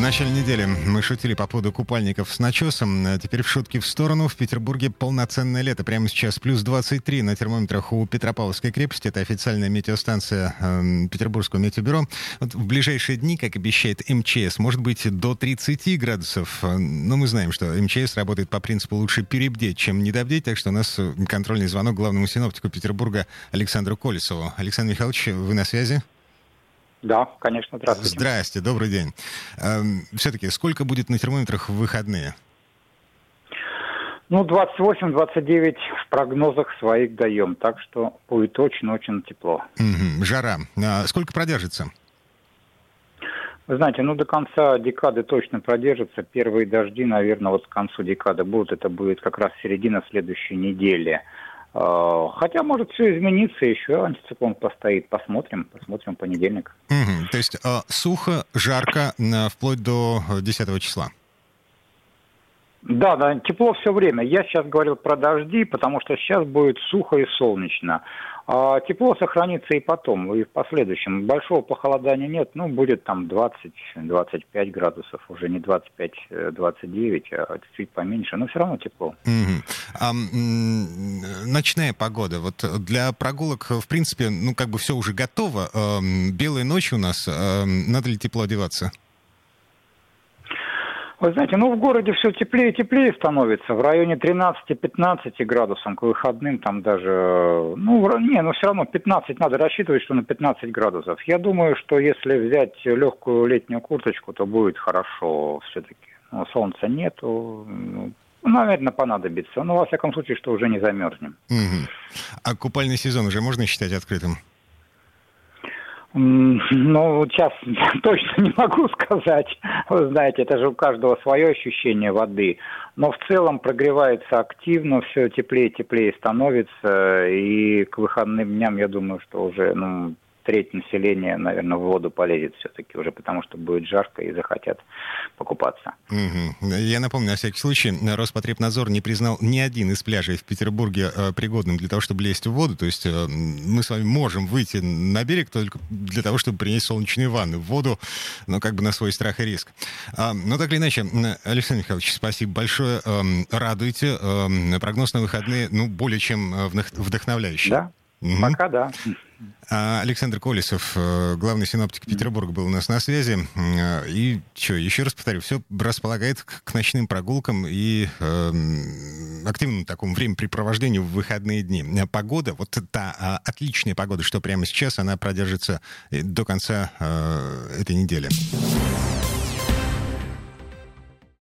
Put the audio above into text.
В начале недели мы шутили по поводу купальников с начесом. А теперь в шутки в сторону. В Петербурге полноценное лето. Прямо сейчас плюс 23 на термометрах у Петропавловской крепости. Это официальная метеостанция э, Петербургского метеобюро. Вот в ближайшие дни, как обещает МЧС, может быть до 30 градусов. Но мы знаем, что МЧС работает по принципу лучше перебдеть, чем недобдеть. Так что у нас контрольный звонок главному синоптику Петербурга Александру Колесову. Александр Михайлович, вы на связи? Да, конечно, здравствуйте. Здрасте, добрый день. Эм, Все-таки сколько будет на термометрах в выходные? Ну, 28-29 в прогнозах своих даем, так что будет очень-очень тепло. Угу, жара. А сколько продержится? Вы знаете, ну до конца декады точно продержится. Первые дожди, наверное, вот к концу декады будут. Это будет как раз середина следующей недели. А, хотя может все измениться, еще антициклон постоит. Посмотрим, посмотрим понедельник. Угу. То есть э, сухо, жарко э, вплоть до 10 числа. Да, да, тепло все время. Я сейчас говорил про дожди, потому что сейчас будет сухо и солнечно. А тепло сохранится и потом, и в последующем. Большого похолодания нет, ну, будет там 20-25 градусов, уже не 25-29, а чуть поменьше, но все равно тепло. Угу. А, ночная погода, вот для прогулок, в принципе, ну, как бы все уже готово. Белые ночи у нас, надо ли тепло одеваться? Вы знаете, ну в городе все теплее и теплее становится. В районе 13-15 градусов к выходным там даже... Ну, не, но все равно 15 надо рассчитывать, что на 15 градусов. Я думаю, что если взять легкую летнюю курточку, то будет хорошо все-таки. Но солнца нету, ну, наверное, понадобится. Но, во всяком случае, что уже не замерзнем. Угу. А купальный сезон уже можно считать открытым? Ну, сейчас точно не могу сказать. Вы знаете, это же у каждого свое ощущение воды. Но в целом прогревается активно, все теплее и теплее становится. И к выходным дням, я думаю, что уже ну, треть населения, наверное, в воду полезет все-таки уже, потому что будет жарко и захотят покупаться. Угу. Я напомню, на всякий случай, Роспотребнадзор не признал ни один из пляжей в Петербурге э, пригодным для того, чтобы лезть в воду. То есть э, мы с вами можем выйти на берег только для того, чтобы принять солнечные ванны в воду, но как бы на свой страх и риск. А, но так или иначе, Александр Михайлович, спасибо большое. Эм, радуйте. Эм, прогноз на выходные, ну, более чем э, вдохновляющий. Да, угу. пока да. А Александр Колесов, э, главный синоптик Петербурга, был у нас на связи. Э, и что, еще раз повторю, все располагает к ночным прогулкам и э, активному такому времяпрепровождению в выходные дни. Погода, вот та а, отличная погода, что прямо сейчас, она продержится до конца э, этой недели.